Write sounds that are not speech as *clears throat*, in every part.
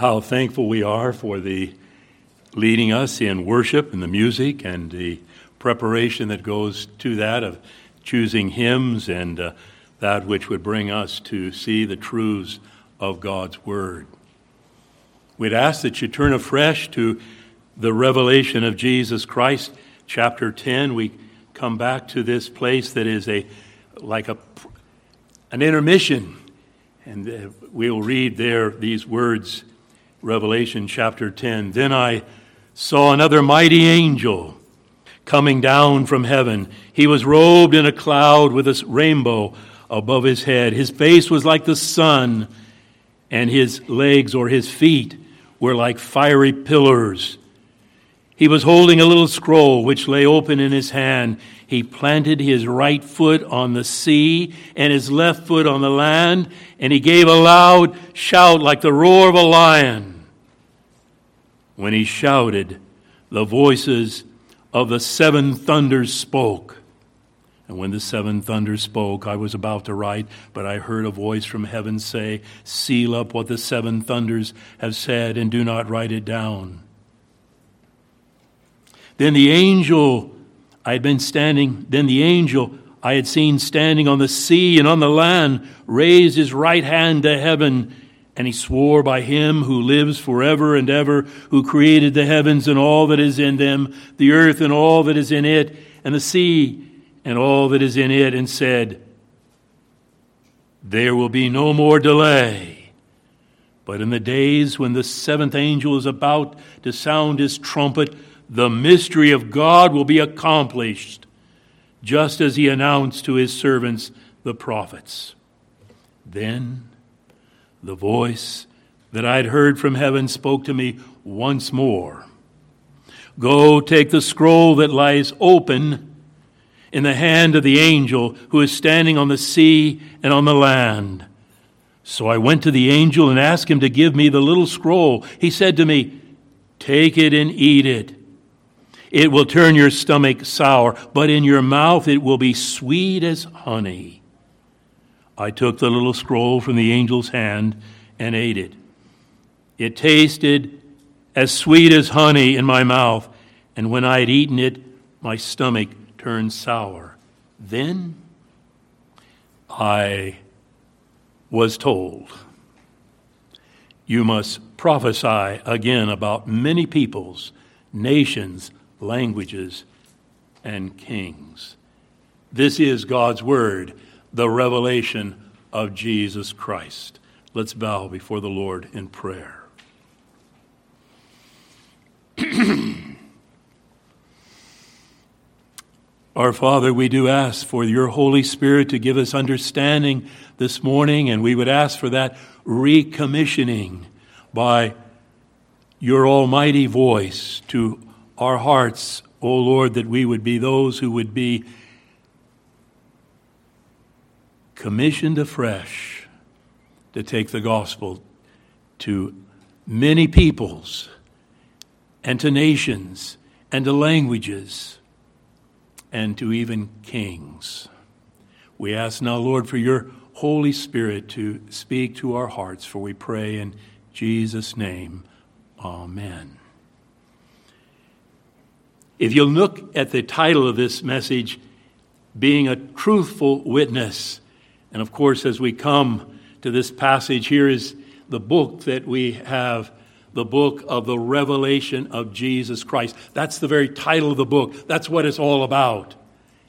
how thankful we are for the leading us in worship and the music and the preparation that goes to that of choosing hymns and uh, that which would bring us to see the truths of God's Word. We'd ask that you turn afresh to the revelation of Jesus Christ, chapter 10. We come back to this place that is a like a an intermission, and uh, we'll read there these words, Revelation chapter 10. Then I saw another mighty angel coming down from heaven. He was robed in a cloud with a rainbow above his head. His face was like the sun, and his legs or his feet were like fiery pillars. He was holding a little scroll which lay open in his hand. He planted his right foot on the sea and his left foot on the land, and he gave a loud shout like the roar of a lion. When he shouted, the voices of the seven thunders spoke. And when the seven thunders spoke, I was about to write, but I heard a voice from heaven say, Seal up what the seven thunders have said, and do not write it down. Then the angel I had been standing, then the angel I had seen standing on the sea and on the land raised his right hand to heaven, and he swore by him who lives forever and ever, who created the heavens and all that is in them, the earth and all that is in it, and the sea and all that is in it, and said, There will be no more delay. But in the days when the seventh angel is about to sound his trumpet, the mystery of God will be accomplished, just as he announced to his servants, the prophets. Then the voice that I had heard from heaven spoke to me once more Go take the scroll that lies open in the hand of the angel who is standing on the sea and on the land. So I went to the angel and asked him to give me the little scroll. He said to me, Take it and eat it. It will turn your stomach sour, but in your mouth it will be sweet as honey. I took the little scroll from the angel's hand and ate it. It tasted as sweet as honey in my mouth, and when I had eaten it, my stomach turned sour. Then I was told, You must prophesy again about many peoples, nations, languages, and kings. This is God's Word, the revelation of Jesus Christ. Let's bow before the Lord in prayer. *clears throat* Our Father, we do ask for your Holy Spirit to give us understanding this morning, and we would ask for that recommissioning by your almighty voice to our hearts, O Lord, that we would be those who would be commissioned afresh to take the gospel to many peoples and to nations and to languages and to even kings. We ask now, Lord, for your Holy Spirit to speak to our hearts, for we pray in Jesus' name. Amen. If you'll look at the title of this message, being a truthful witness, and of course, as we come to this passage, here is the book that we have the book of the revelation of Jesus Christ. That's the very title of the book. That's what it's all about.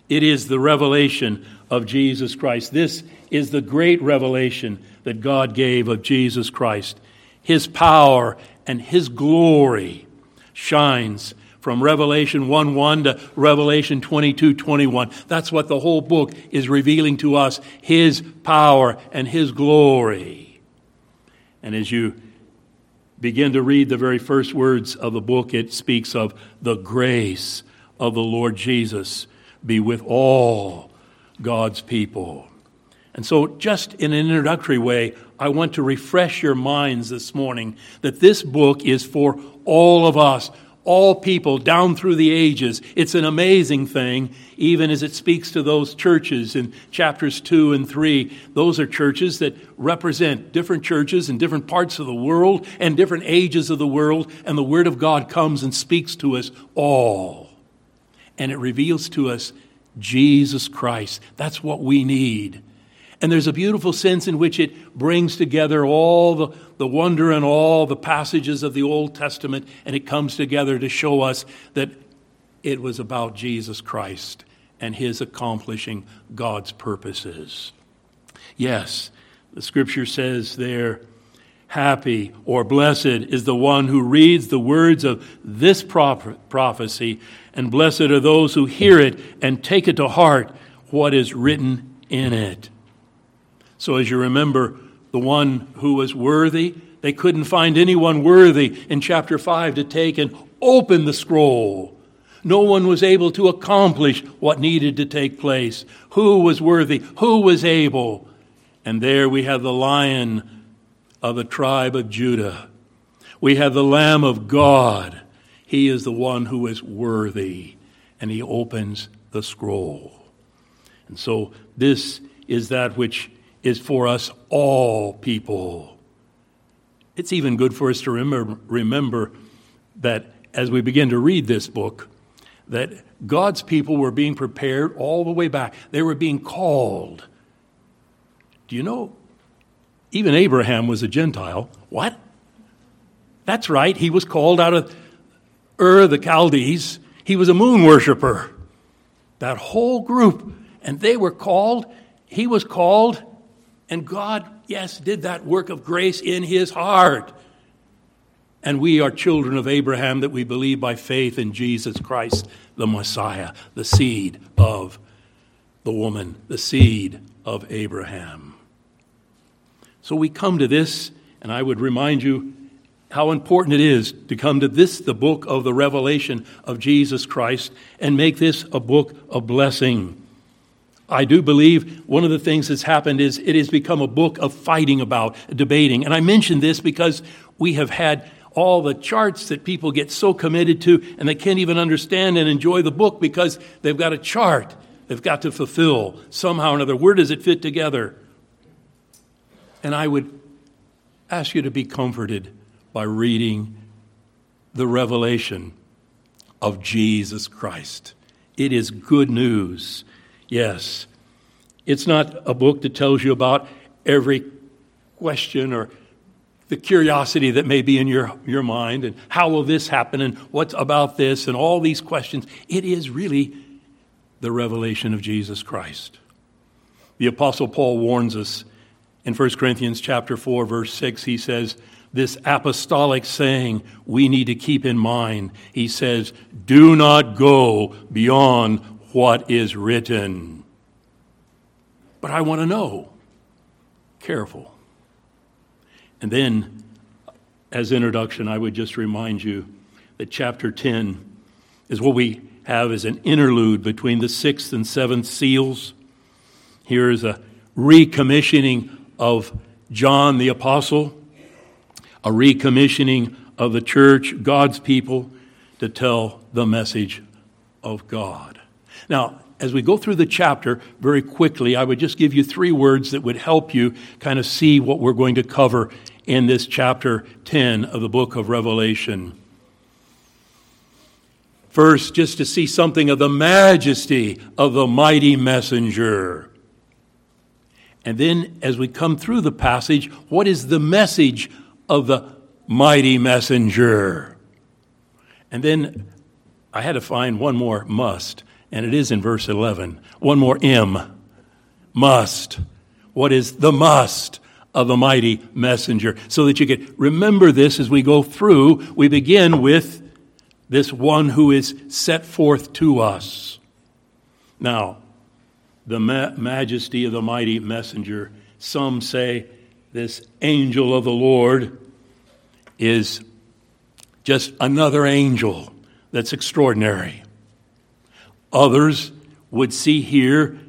It is the revelation of Jesus Christ. This is the great revelation that God gave of Jesus Christ. His power and His glory shines from Revelation 1 1 to Revelation 22 21. That's what the whole book is revealing to us His power and His glory. And as you begin to read the very first words of the book, it speaks of the grace of the Lord Jesus be with all God's people. And so, just in an introductory way, I want to refresh your minds this morning that this book is for all of us, all people down through the ages. It's an amazing thing, even as it speaks to those churches in chapters 2 and 3. Those are churches that represent different churches in different parts of the world and different ages of the world, and the Word of God comes and speaks to us all. And it reveals to us Jesus Christ. That's what we need. And there's a beautiful sense in which it brings together all the, the wonder and all the passages of the Old Testament, and it comes together to show us that it was about Jesus Christ and his accomplishing God's purposes. Yes, the scripture says there, happy or blessed is the one who reads the words of this prophecy, and blessed are those who hear it and take it to heart what is written in it. So, as you remember, the one who was worthy, they couldn't find anyone worthy in chapter 5 to take and open the scroll. No one was able to accomplish what needed to take place. Who was worthy? Who was able? And there we have the lion of the tribe of Judah. We have the Lamb of God. He is the one who is worthy, and he opens the scroll. And so, this is that which is for us all people. It's even good for us to remember, remember that as we begin to read this book, that God's people were being prepared all the way back. They were being called. Do you know? Even Abraham was a Gentile. What? That's right. He was called out of Ur the Chaldees. He was a moon worshiper. That whole group. And they were called. He was called and God, yes, did that work of grace in his heart. And we are children of Abraham that we believe by faith in Jesus Christ, the Messiah, the seed of the woman, the seed of Abraham. So we come to this, and I would remind you how important it is to come to this, the book of the revelation of Jesus Christ, and make this a book of blessing. I do believe one of the things that's happened is it has become a book of fighting about, debating. And I mention this because we have had all the charts that people get so committed to and they can't even understand and enjoy the book because they've got a chart they've got to fulfill somehow or another. Where does it fit together? And I would ask you to be comforted by reading the revelation of Jesus Christ. It is good news. Yes. It's not a book that tells you about every question or the curiosity that may be in your, your mind and how will this happen and what's about this and all these questions. It is really the revelation of Jesus Christ. The apostle Paul warns us in 1 Corinthians chapter 4 verse 6 he says this apostolic saying we need to keep in mind. He says, "Do not go beyond what is written. But I want to know. Careful. And then, as introduction, I would just remind you that chapter 10 is what we have as an interlude between the sixth and seventh seals. Here is a recommissioning of John the Apostle, a recommissioning of the church, God's people, to tell the message of God. Now, as we go through the chapter very quickly, I would just give you three words that would help you kind of see what we're going to cover in this chapter 10 of the book of Revelation. First, just to see something of the majesty of the mighty messenger. And then, as we come through the passage, what is the message of the mighty messenger? And then I had to find one more must and it is in verse 11. One more M. Must. What is the must of the mighty messenger? So that you can remember this as we go through. We begin with this one who is set forth to us. Now, the ma- majesty of the mighty messenger, some say this angel of the Lord is just another angel that's extraordinary. Others would see here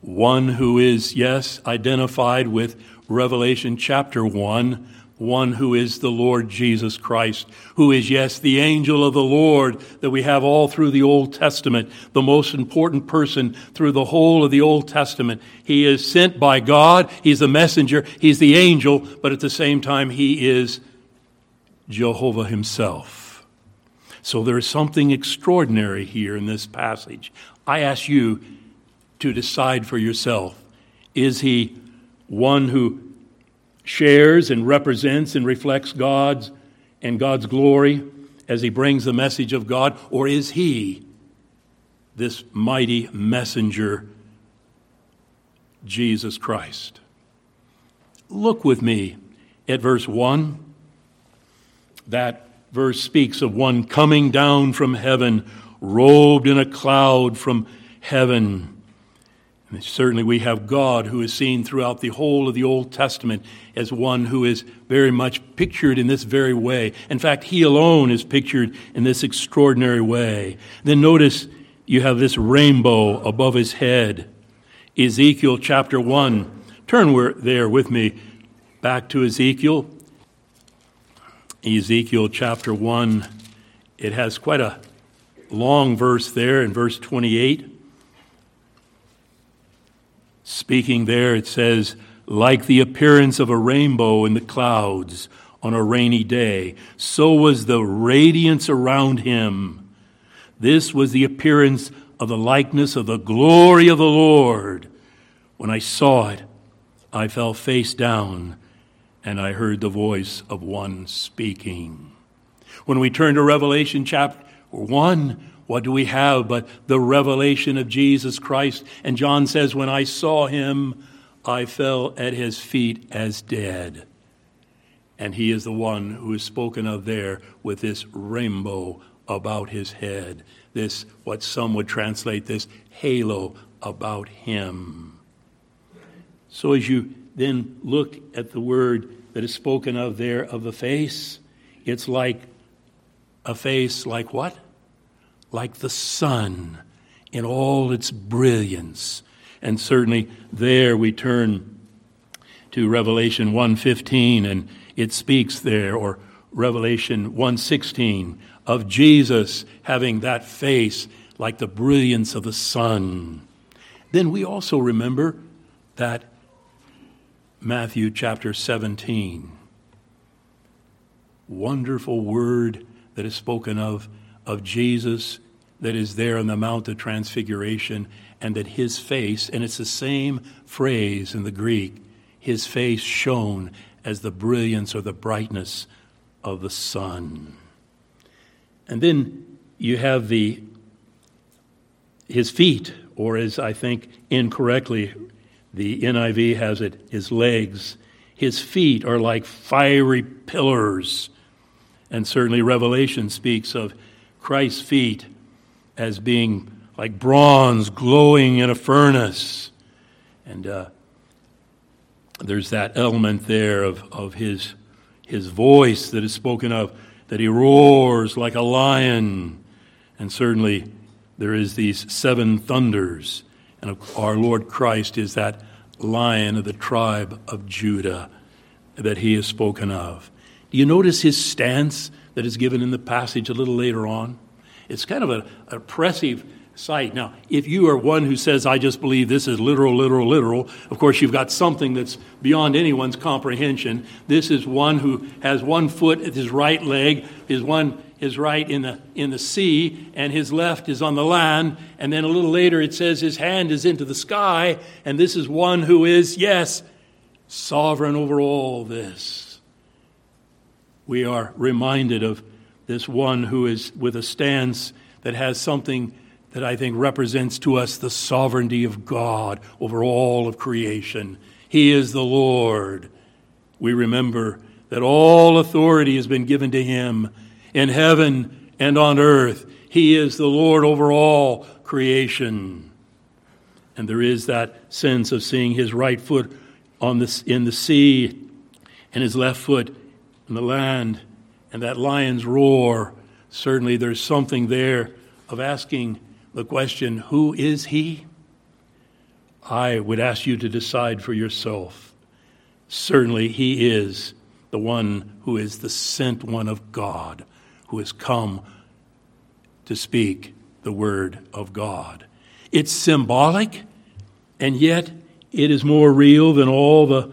one who is, yes, identified with Revelation chapter 1, one who is the Lord Jesus Christ, who is, yes, the angel of the Lord that we have all through the Old Testament, the most important person through the whole of the Old Testament. He is sent by God, he's the messenger, he's the angel, but at the same time, he is Jehovah himself. So there is something extraordinary here in this passage. I ask you to decide for yourself is he one who shares and represents and reflects God's and God's glory as he brings the message of God? Or is he this mighty messenger, Jesus Christ? Look with me at verse 1. That verse speaks of one coming down from heaven, robed in a cloud from heaven. And certainly, we have God who is seen throughout the whole of the Old Testament as one who is very much pictured in this very way. In fact, He alone is pictured in this extraordinary way. Then notice you have this rainbow above His head. Ezekiel chapter 1. Turn there with me back to Ezekiel. Ezekiel chapter 1. It has quite a long verse there in verse 28. Speaking there, it says, like the appearance of a rainbow in the clouds on a rainy day, so was the radiance around him. This was the appearance of the likeness of the glory of the Lord. When I saw it, I fell face down, and I heard the voice of one speaking. When we turn to Revelation chapter 1, what do we have but the revelation of Jesus Christ? And John says, When I saw him, I fell at his feet as dead. And he is the one who is spoken of there with this rainbow about his head, this, what some would translate, this halo about him. So as you then look at the word that is spoken of there of the face, it's like a face like what? like the sun in all its brilliance. And certainly there we turn to Revelation 1:15 and it speaks there or Revelation 1:16 of Jesus having that face like the brilliance of the sun. Then we also remember that Matthew chapter 17 wonderful word that is spoken of of Jesus that is there on the Mount of Transfiguration, and that his face, and it's the same phrase in the Greek, his face shone as the brilliance or the brightness of the sun. And then you have the his feet, or as I think incorrectly the NIV has it, his legs. His feet are like fiery pillars. And certainly Revelation speaks of Christ's feet as being like bronze glowing in a furnace. And uh, there's that element there of, of his, his voice that is spoken of, that he roars like a lion. And certainly there is these seven thunders. And our Lord Christ is that lion of the tribe of Judah that he is spoken of. Do you notice his stance? that is given in the passage a little later on. It's kind of an oppressive sight. Now, if you are one who says, I just believe this is literal, literal, literal, of course, you've got something that's beyond anyone's comprehension. This is one who has one foot at his right leg, his one his right in the in the sea, and his left is on the land. And then a little later it says his hand is into the sky, and this is one who is, yes, sovereign over all this we are reminded of this one who is with a stance that has something that I think represents to us the sovereignty of God over all of creation. He is the Lord. We remember that all authority has been given to him in heaven and on earth. He is the Lord over all creation. And there is that sense of seeing his right foot on the, in the sea and his left foot in the land and that lion's roar, certainly there's something there of asking the question, Who is he? I would ask you to decide for yourself. Certainly, he is the one who is the sent one of God, who has come to speak the word of God. It's symbolic, and yet it is more real than all the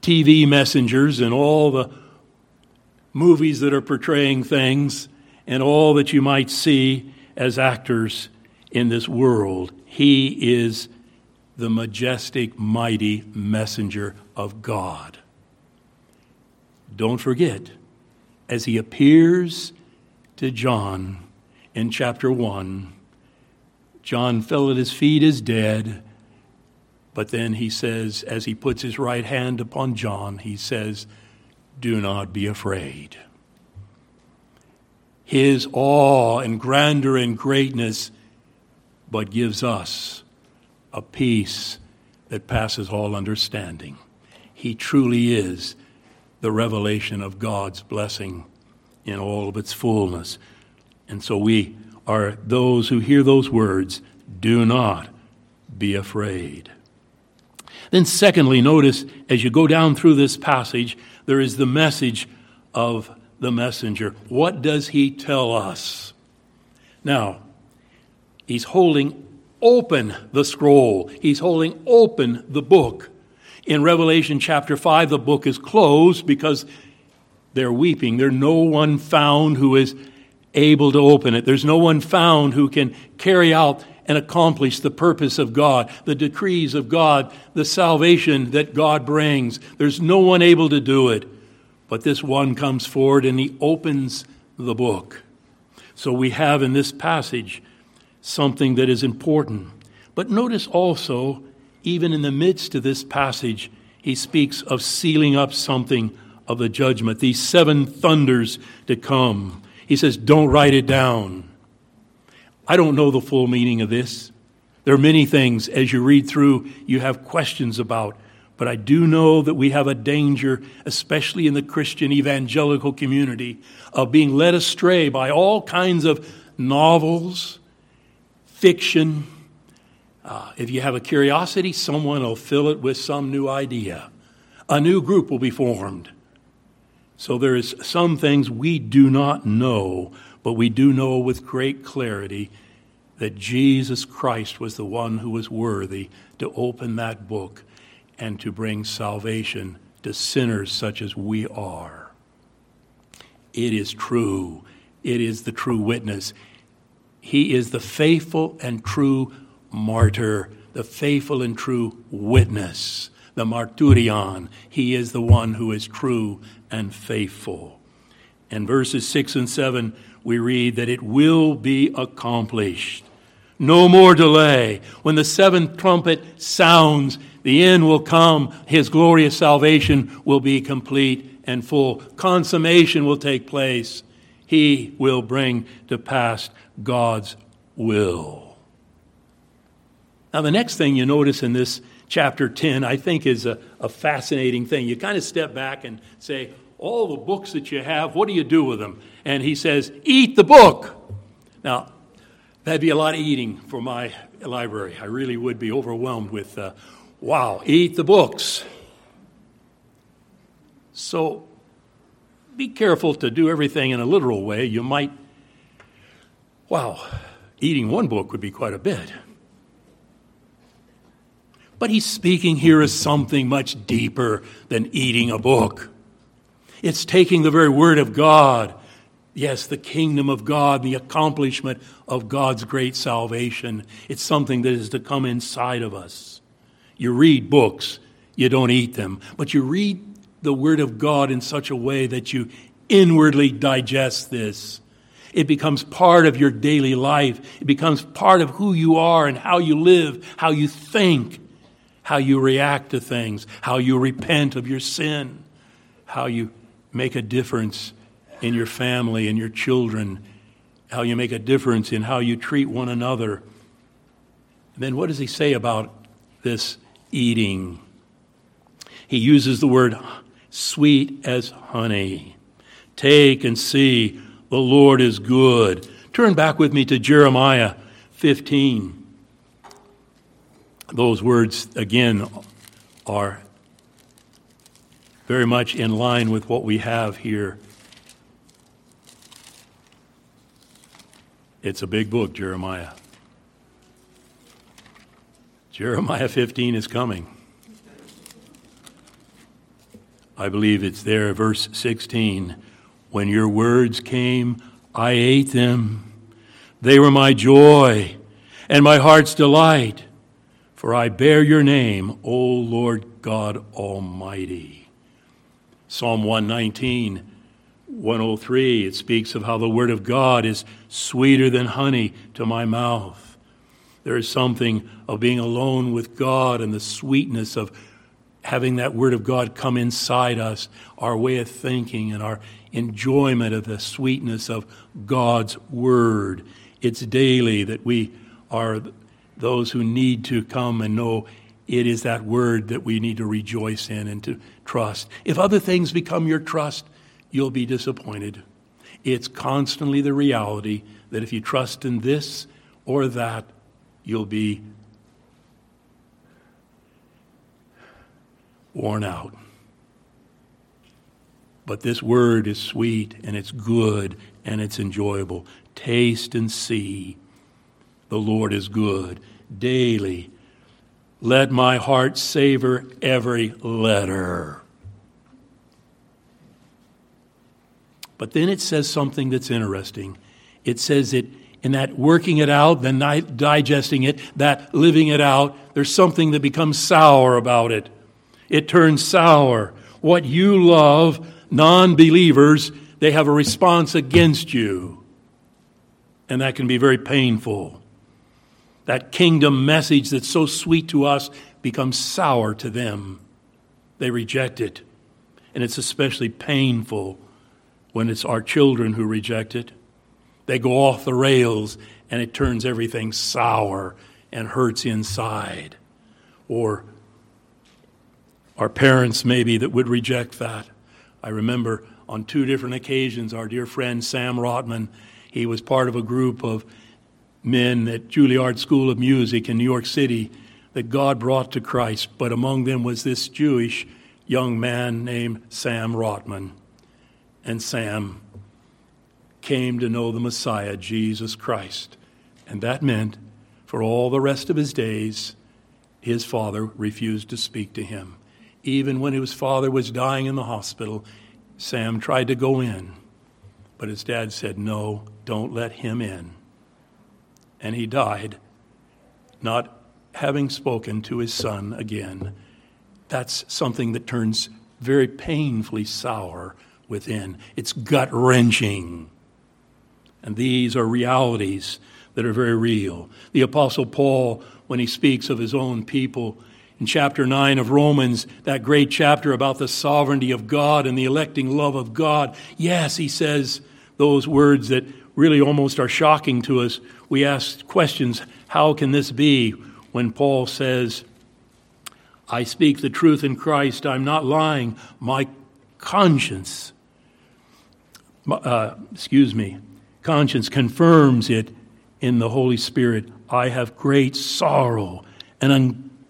TV messengers and all the movies that are portraying things and all that you might see as actors in this world. He is the majestic, mighty messenger of God. Don't forget, as he appears to John in chapter 1, John fell at his feet as dead. But then he says, as he puts his right hand upon John, he says, Do not be afraid. His awe and grandeur and greatness, but gives us a peace that passes all understanding. He truly is the revelation of God's blessing in all of its fullness. And so we are those who hear those words do not be afraid. Then, secondly, notice as you go down through this passage, there is the message of the messenger. What does he tell us? Now, he's holding open the scroll, he's holding open the book. In Revelation chapter 5, the book is closed because they're weeping. There's no one found who is able to open it. There's no one found who can carry out and accomplish the purpose of God, the decrees of God, the salvation that God brings. There's no one able to do it. But this one comes forward and he opens the book. So we have in this passage something that is important. But notice also, even in the midst of this passage, he speaks of sealing up something of the judgment, these seven thunders to come. He says, Don't write it down. I don't know the full meaning of this. There are many things as you read through you have questions about, but I do know that we have a danger, especially in the Christian evangelical community, of being led astray by all kinds of novels, fiction. Uh, if you have a curiosity, someone will fill it with some new idea. A new group will be formed. So there is some things we do not know but we do know with great clarity that Jesus Christ was the one who was worthy to open that book and to bring salvation to sinners such as we are. It is true. It is the true witness. He is the faithful and true martyr, the faithful and true witness, the martyrion. He is the one who is true and faithful. In verses 6 and 7, we read that it will be accomplished. No more delay. When the seventh trumpet sounds, the end will come. His glorious salvation will be complete and full. Consummation will take place. He will bring to pass God's will. Now, the next thing you notice in this chapter 10, I think, is a, a fascinating thing. You kind of step back and say, all the books that you have, what do you do with them? And he says, Eat the book. Now, that'd be a lot of eating for my library. I really would be overwhelmed with, uh, wow, eat the books. So be careful to do everything in a literal way. You might, wow, eating one book would be quite a bit. But he's speaking here as something much deeper than eating a book. It's taking the very word of God, yes, the kingdom of God, the accomplishment of God's great salvation. It's something that is to come inside of us. You read books, you don't eat them, but you read the word of God in such a way that you inwardly digest this. It becomes part of your daily life. It becomes part of who you are and how you live, how you think, how you react to things, how you repent of your sin, how you make a difference in your family and your children, how you make a difference in how you treat one another. And then what does he say about this eating? He uses the word sweet as honey. Take and see, the Lord is good. Turn back with me to Jeremiah 15. Those words, again, are very much in line with what we have here. It's a big book, Jeremiah. Jeremiah *laughs* 15 is coming. I believe it's there, verse 16. When your words came, I ate them. They were my joy and my heart's delight, for I bear your name, O Lord God Almighty. Psalm 119, 103, it speaks of how the Word of God is sweeter than honey to my mouth. There is something of being alone with God and the sweetness of having that Word of God come inside us, our way of thinking and our enjoyment of the sweetness of God's Word. It's daily that we are those who need to come and know it is that Word that we need to rejoice in and to trust. If other things become your trust, you'll be disappointed. It's constantly the reality that if you trust in this or that, you'll be worn out. But this word is sweet and it's good and it's enjoyable. Taste and see the Lord is good. Daily, let my heart savor every letter. But then it says something that's interesting. It says that in that working it out, then digesting it, that living it out, there's something that becomes sour about it. It turns sour. What you love, non believers, they have a response against you. And that can be very painful. That kingdom message that's so sweet to us becomes sour to them. They reject it. And it's especially painful when it's our children who reject it. They go off the rails and it turns everything sour and hurts inside. Or our parents, maybe, that would reject that. I remember on two different occasions, our dear friend Sam Rotman, he was part of a group of men at Juilliard School of Music in New York City that God brought to Christ, but among them was this Jewish young man named Sam Rotman. And Sam came to know the Messiah, Jesus Christ. And that meant for all the rest of his days, his father refused to speak to him. Even when his father was dying in the hospital, Sam tried to go in, but his dad said, No, don't let him in and he died, not having spoken to his son again. That's something that turns very painfully sour within. It's gut wrenching. And these are realities that are very real. The Apostle Paul, when he speaks of his own people, in chapter 9 of Romans, that great chapter about the sovereignty of God and the electing love of God, yes, he says those words that really almost are shocking to us. We ask questions how can this be when Paul says, I speak the truth in Christ, I'm not lying, my conscience, uh, excuse me, conscience confirms it in the Holy Spirit. I have great sorrow and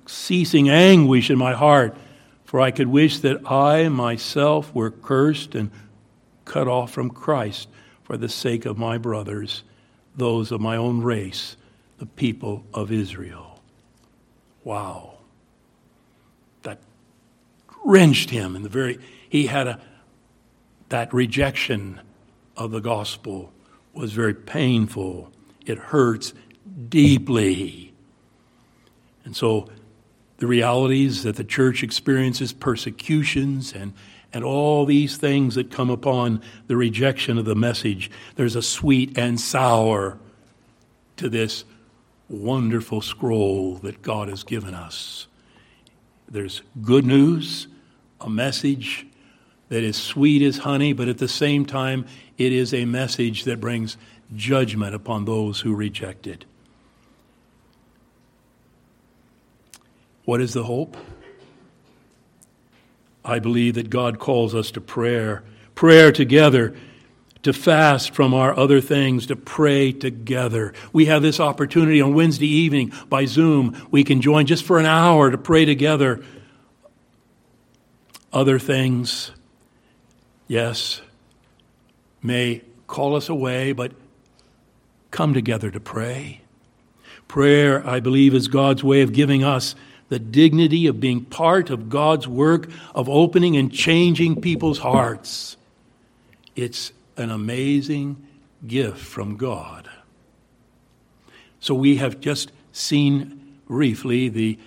unceasing anguish in my heart, for I could wish that I myself were cursed and cut off from Christ for the sake of my brothers, those of my own race, the people of Israel. Wow. That wrenched him in the very, he had a, that rejection of the gospel was very painful. It hurts deeply. And so the realities that the church experiences persecutions and and all these things that come upon the rejection of the message. There's a sweet and sour to this wonderful scroll that God has given us. There's good news, a message that is sweet as honey, but at the same time, it is a message that brings judgment upon those who reject it. What is the hope? I believe that God calls us to prayer, prayer together, to fast from our other things, to pray together. We have this opportunity on Wednesday evening by Zoom. We can join just for an hour to pray together other things, yes, may call us away, but come together to pray. Prayer, I believe, is God's way of giving us the dignity of being part of God's work of opening and changing people's hearts. It's an amazing gift from God. So we have just seen briefly the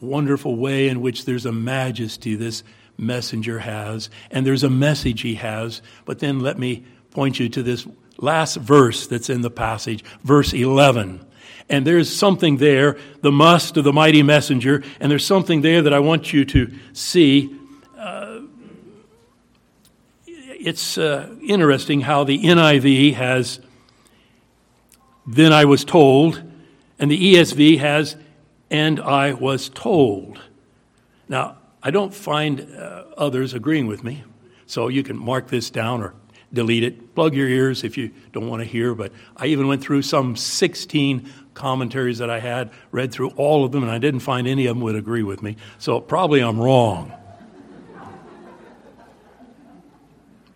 wonderful way in which there's a majesty this messenger has, and there's a message he has. But then let me point you to this last verse that's in the passage, verse 11. And there's something there, the must of the mighty messenger, and there's something there that I want you to see. Uh, it's uh, interesting how the NIV has, then I was told, and the ESV has, and I was told. Now, I don't find uh, others agreeing with me, so you can mark this down or delete it. Plug your ears if you don't want to hear, but I even went through some 16 commentaries that I had, read through all of them, and I didn't find any of them would agree with me. So probably I'm wrong.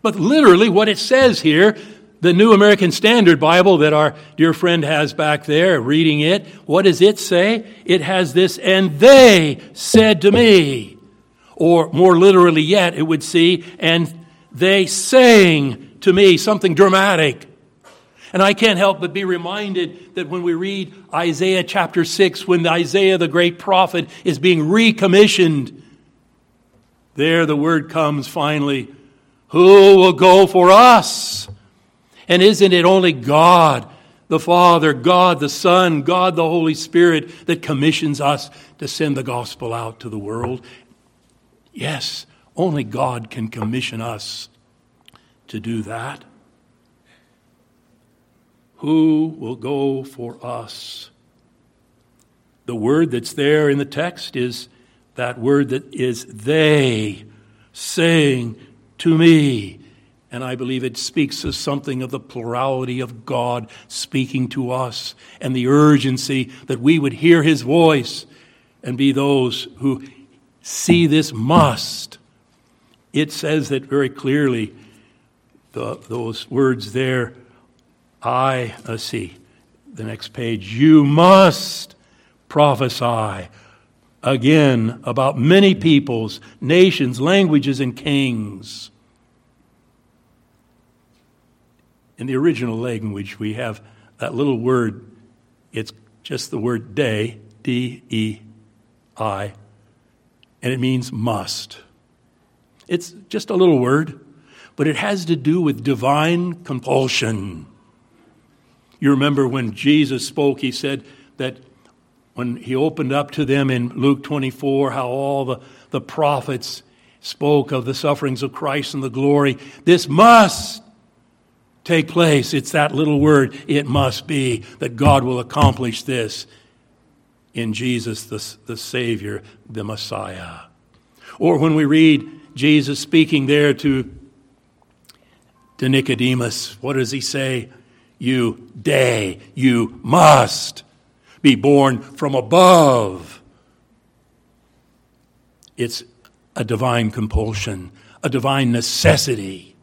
But literally, what it says here, the New American Standard Bible that our dear friend has back there, reading it, what does it say? It has this, and they said to me. Or more literally yet, it would see, and they sang to me something dramatic. And I can't help but be reminded that when we read Isaiah chapter 6, when Isaiah the great prophet is being recommissioned, there the word comes finally Who will go for us? And isn't it only God, the Father, God the Son, God the Holy Spirit that commissions us to send the gospel out to the world? Yes, only God can commission us to do that. Who will go for us? The word that's there in the text is that word that is they saying to me. And I believe it speaks to something of the plurality of God speaking to us and the urgency that we would hear his voice and be those who see this must. It says that very clearly, the, those words there I, let's see, the next page. You must prophesy again about many peoples, nations, languages, and kings. In the original language, we have that little word, it's just the word day, D E I, and it means must. It's just a little word, but it has to do with divine compulsion. You remember when Jesus spoke, he said that when he opened up to them in Luke 24, how all the, the prophets spoke of the sufferings of Christ and the glory. This must take place. It's that little word, it must be, that God will accomplish this in Jesus, the, the Savior, the Messiah. Or when we read Jesus speaking there to, to Nicodemus, what does he say? you day, you must be born from above. It's a divine compulsion, a divine necessity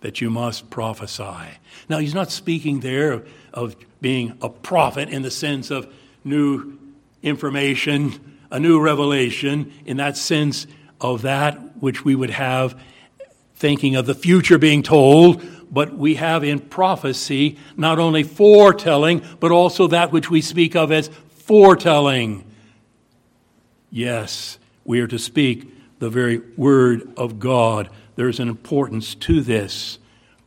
that you must prophesy. Now, he's not speaking there of, being a prophet in the sense of new information, a new revelation, in that sense of that which we would have thinking of the future being told, but we have in prophecy not only foretelling, but also that which we speak of as forthtelling. Yes, we are to speak the very word of God. There's an importance to this.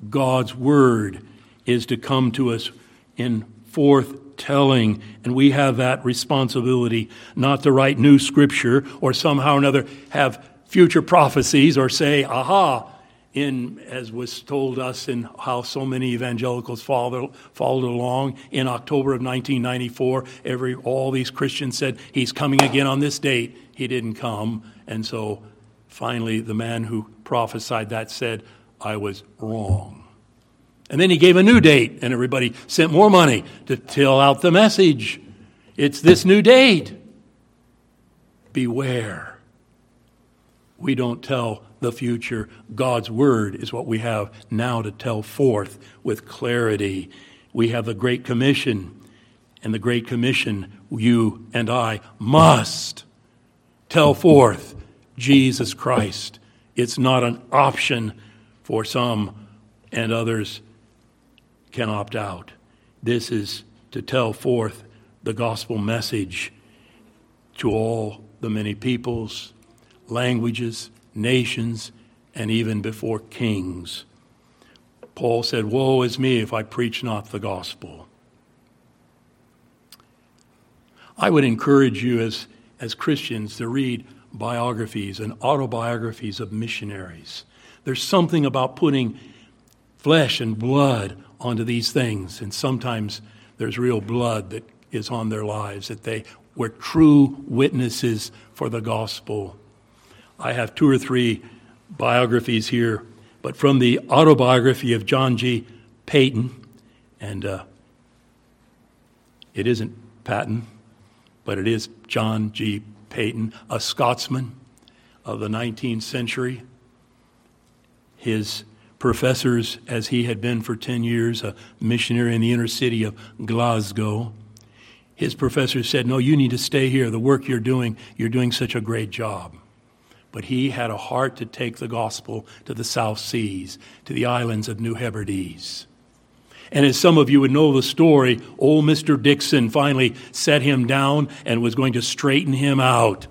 God's word is to come to us in forthtelling, and we have that responsibility not to write new scripture or somehow or another have future prophecies or say, aha, in, as was told us, in how so many evangelicals followed, followed along in October of 1994. Every, all these Christians said, He's coming again on this date. He didn't come. And so finally, the man who prophesied that said, I was wrong. And then he gave a new date, and everybody sent more money to tell out the message. It's this new date. Beware. We don't tell the future. God's word is what we have now to tell forth with clarity. We have the Great Commission, and the Great Commission, you and I must tell forth Jesus Christ. It's not an option for some, and others can opt out. This is to tell forth the gospel message to all the many peoples, languages, nations, and even before kings. Paul said, Woe is me if I preach not the gospel. I would encourage you as, as Christians to read biographies and autobiographies of missionaries. There's something about putting flesh and blood onto these things, and sometimes there's real blood that is on their lives, that they were true witnesses for the gospel. I have two or three biographies here, but from the autobiography of John G. Paton, and uh, it isn't Patton, but it is John G. Paton, a Scotsman of the 19th century. His professors, as he had been for 10 years, a missionary in the inner city of Glasgow, his professors said, No, you need to stay here. The work you're doing, you're doing such a great job. But he had a heart to take the gospel to the South Seas, to the islands of New Hebrides. And as some of you would know the story, old Mr. Dickson finally set him down and was going to straighten him out.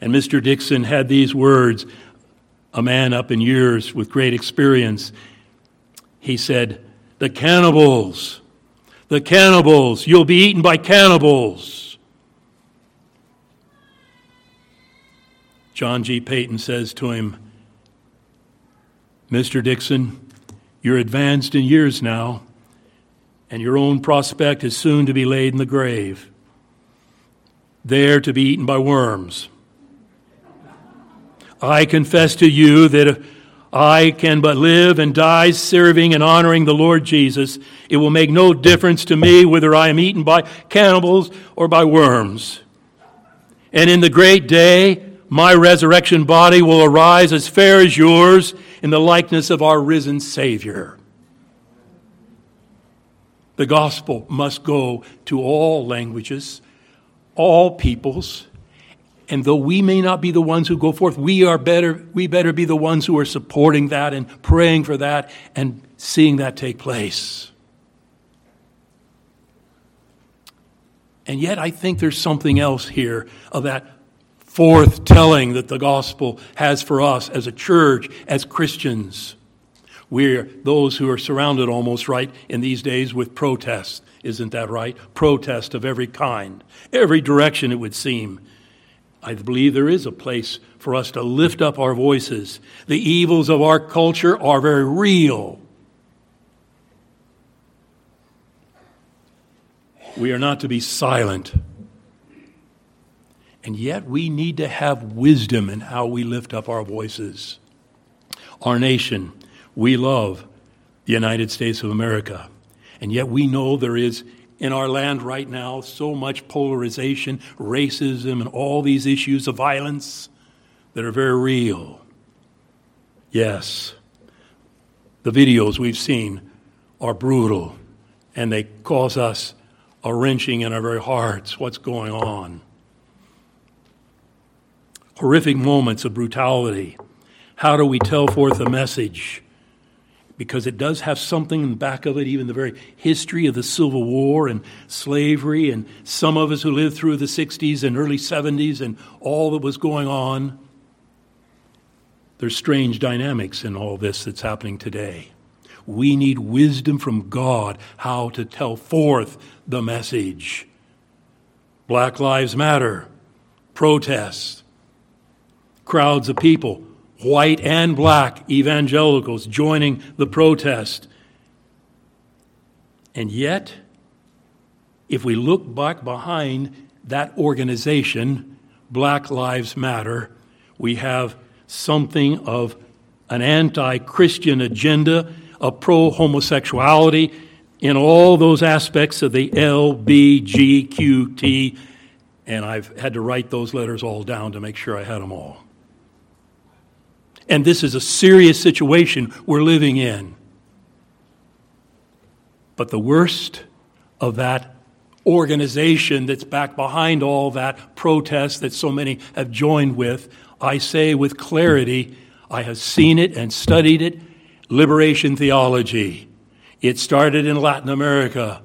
And Mr. Dickson had these words, a man up in years with great experience. He said, The cannibals the cannibals. You'll be eaten by cannibals. John G. Paton says to him, Mr. Dickson, you're advanced in years now, and your own prospect is soon to be laid in the grave, there to be eaten by worms. I confess to you that if I can but live and die serving and honoring the Lord Jesus. It will make no difference to me whether I am eaten by cannibals or by worms. And in the great day, my resurrection body will arise as fair as yours in the likeness of our risen Savior. The gospel must go to all languages, all peoples, and though we may not be the ones who go forth, we are better, we better be the ones who are supporting that and praying for that and seeing that take place. And yet, I think there's something else here of that forth telling that the gospel has for us as a church, as Christians. We're those who are surrounded almost right in these days with protest. Isn't that right? Protest of every kind, every direction, it would seem. I believe there is a place for us to lift up our voices. The evils of our culture are very real. We are not to be silent. And yet we need to have wisdom in how we lift up our voices. Our nation, we love the United States of America. And yet we know there is in our land right now, so much polarization, racism, and all these issues of violence that are very real. Yes, the videos we've seen are brutal, and they cause us a wrenching in our very hearts what's going on. Horrific moments of brutality. How do we tell forth a message? because it does have something in the back of it, even the very history of the Civil War and slavery, and some of us who lived through the 60s and early 70s and all that was going on. There's strange dynamics in all this that's happening today. We need wisdom from God how to tell forth the message. Black Lives Matter, protests, crowds of people white and black evangelicals joining the protest. And yet, if we look back behind that organization, Black Lives Matter, we have something of an anti Christian agenda, a pro homosexuality in all those aspects of the LBGQT. And I've had to write those letters all down to make sure I had them all. And this is a serious situation we're living in. But the worst of that organization that's back behind all that protest that so many have joined with, I say with clarity, I have seen it and studied it liberation theology. It started in Latin America,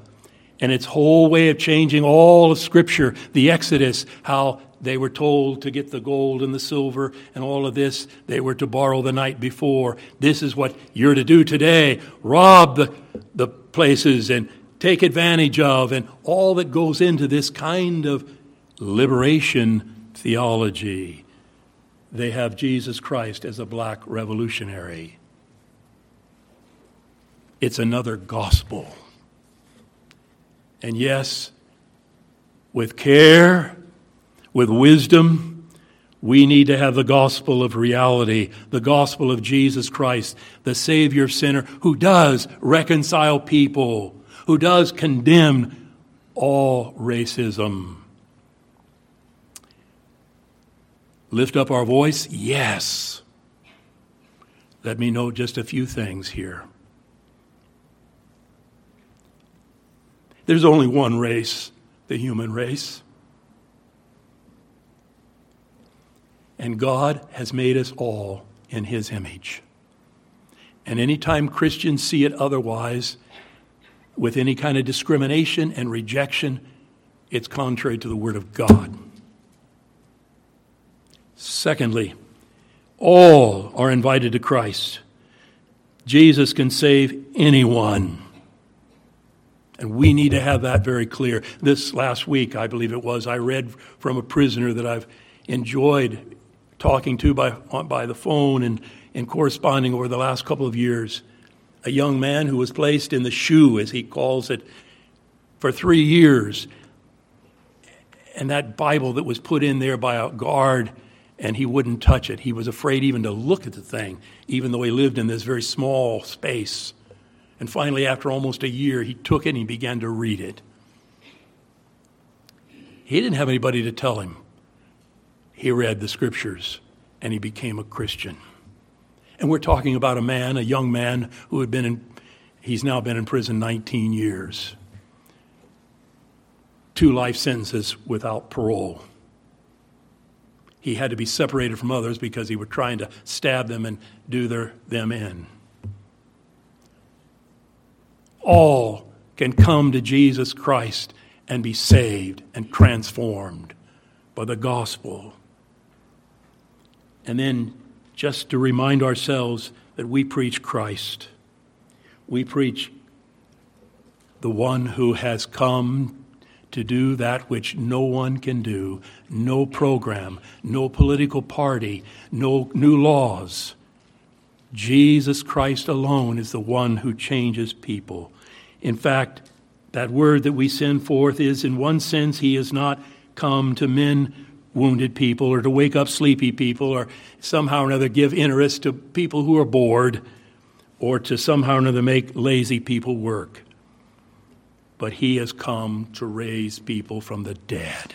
and its whole way of changing all of Scripture, the Exodus, how they were told to get the gold and the silver and all of this they were to borrow the night before. This is what you're to do today rob the, the places and take advantage of, and all that goes into this kind of liberation theology. They have Jesus Christ as a black revolutionary. It's another gospel. And yes, with care, with wisdom, we need to have the gospel of reality, the gospel of Jesus Christ, the Savior sinner who does reconcile people, who does condemn all racism. Lift up our voice? Yes. Let me note just a few things here. There's only one race, the human race. And God has made us all in His image. And anytime Christians see it otherwise, with any kind of discrimination and rejection, it's contrary to the Word of God. Secondly, all are invited to Christ. Jesus can save anyone. And we need to have that very clear. This last week, I believe it was, I read from a prisoner that I've enjoyed talking to by, by the phone and, and corresponding over the last couple of years. A young man who was placed in the shoe, as he calls it, for three years. And that Bible that was put in there by a guard, and he wouldn't touch it. He was afraid even to look at the thing, even though he lived in this very small space. And finally, after almost a year, he took it and he began to read it. He didn't have anybody to tell him. He read the scriptures and he became a Christian. And we're talking about a man, a young man who had been in, he's now been in prison 19 years. Two life sentences without parole. He had to be separated from others because he was trying to stab them and do their, them in all can come to Jesus Christ and be saved and transformed by the gospel. And then just to remind ourselves that we preach Christ. We preach the one who has come to do that which no one can do no program, no political party, no new laws. Jesus Christ alone is the one who changes people. In fact, that word that we send forth is, in one sense, he has not come to mend wounded people or to wake up sleepy people or somehow or another give interest to people who are bored or to somehow or another make lazy people work. But he has come to raise people from the dead.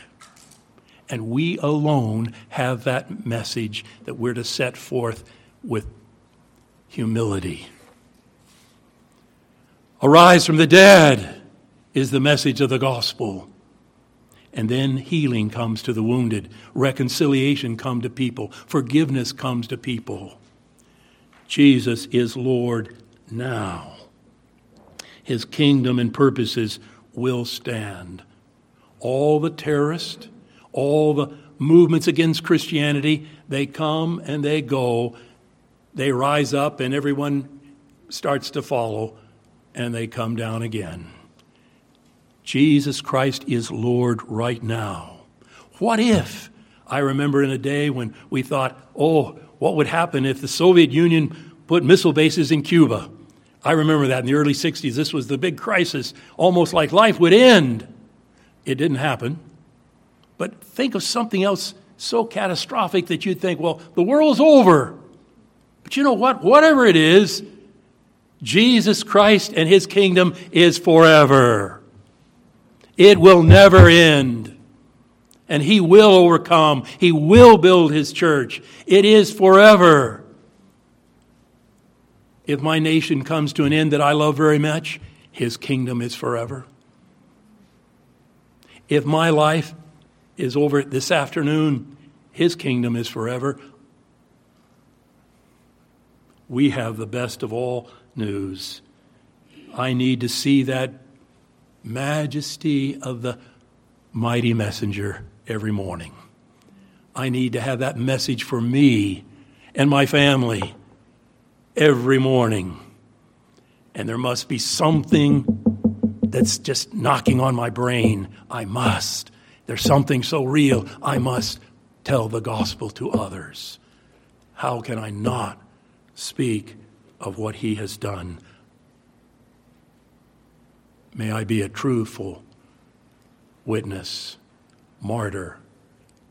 And we alone have that message that we're to set forth with humility. Arise from the dead is the message of the gospel. And then healing comes to the wounded, reconciliation comes to people, forgiveness comes to people. Jesus is Lord now. His kingdom and purposes will stand. All the terrorists, all the movements against Christianity, they come and they go they rise up and everyone starts to follow and they come down again. Jesus Christ is Lord right now. What if? I remember in a day when we thought, oh, what would happen if the Soviet Union put missile bases in Cuba? I remember that in the early 60s. This was the big crisis, almost like life would end. It didn't happen. But think of something else so catastrophic that you'd think, well, the world's over. But you know what? Whatever it is, Jesus Christ and his kingdom is forever. It will never end. And he will overcome. He will build his church. It is forever. if my nation comes to an end that I love very much, his kingdom is forever. If my life is over this afternoon, his kingdom is forever. We have the best of all news. I need to see that majesty of the mighty messenger every morning. I need to have that message for me and my family every morning. And there must be something that's just knocking on my brain. I must. There's something so real. I must tell the gospel to others. How can I not speak of what he has done? May I be a truthful witness, martyr,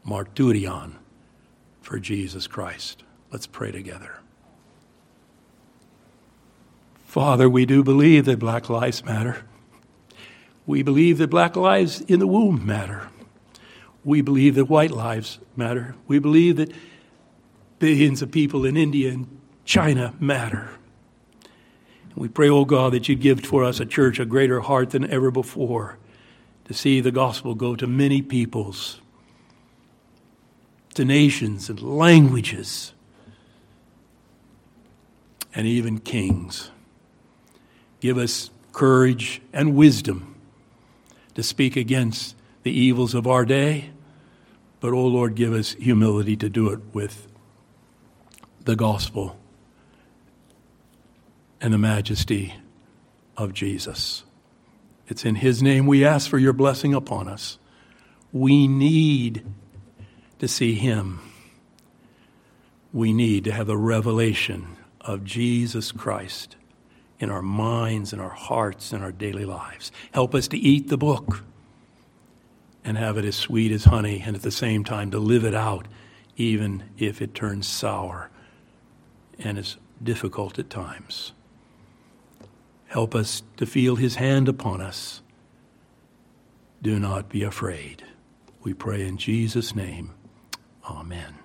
martyrion for Jesus Christ. Let's pray together. Father, we do believe that black lives matter. We believe that black lives in the womb matter. We believe that white lives matter. We believe that billions of people in India and China matter. We pray, oh God, that you give for us a church a greater heart than ever before to see the gospel go to many peoples, to nations and languages, and even kings. Give us courage and wisdom to speak against the evils of our day, but, oh Lord, give us humility to do it with the gospel and the majesty of Jesus. It's in His name we ask for your blessing upon us. We need to see Him. We need to have the revelation of Jesus Christ in our minds and our hearts and our daily lives. Help us to eat the book and have it as sweet as honey, and at the same time to live it out, even if it turns sour and is difficult at times. Help us to feel his hand upon us. Do not be afraid. We pray in Jesus' name. Amen.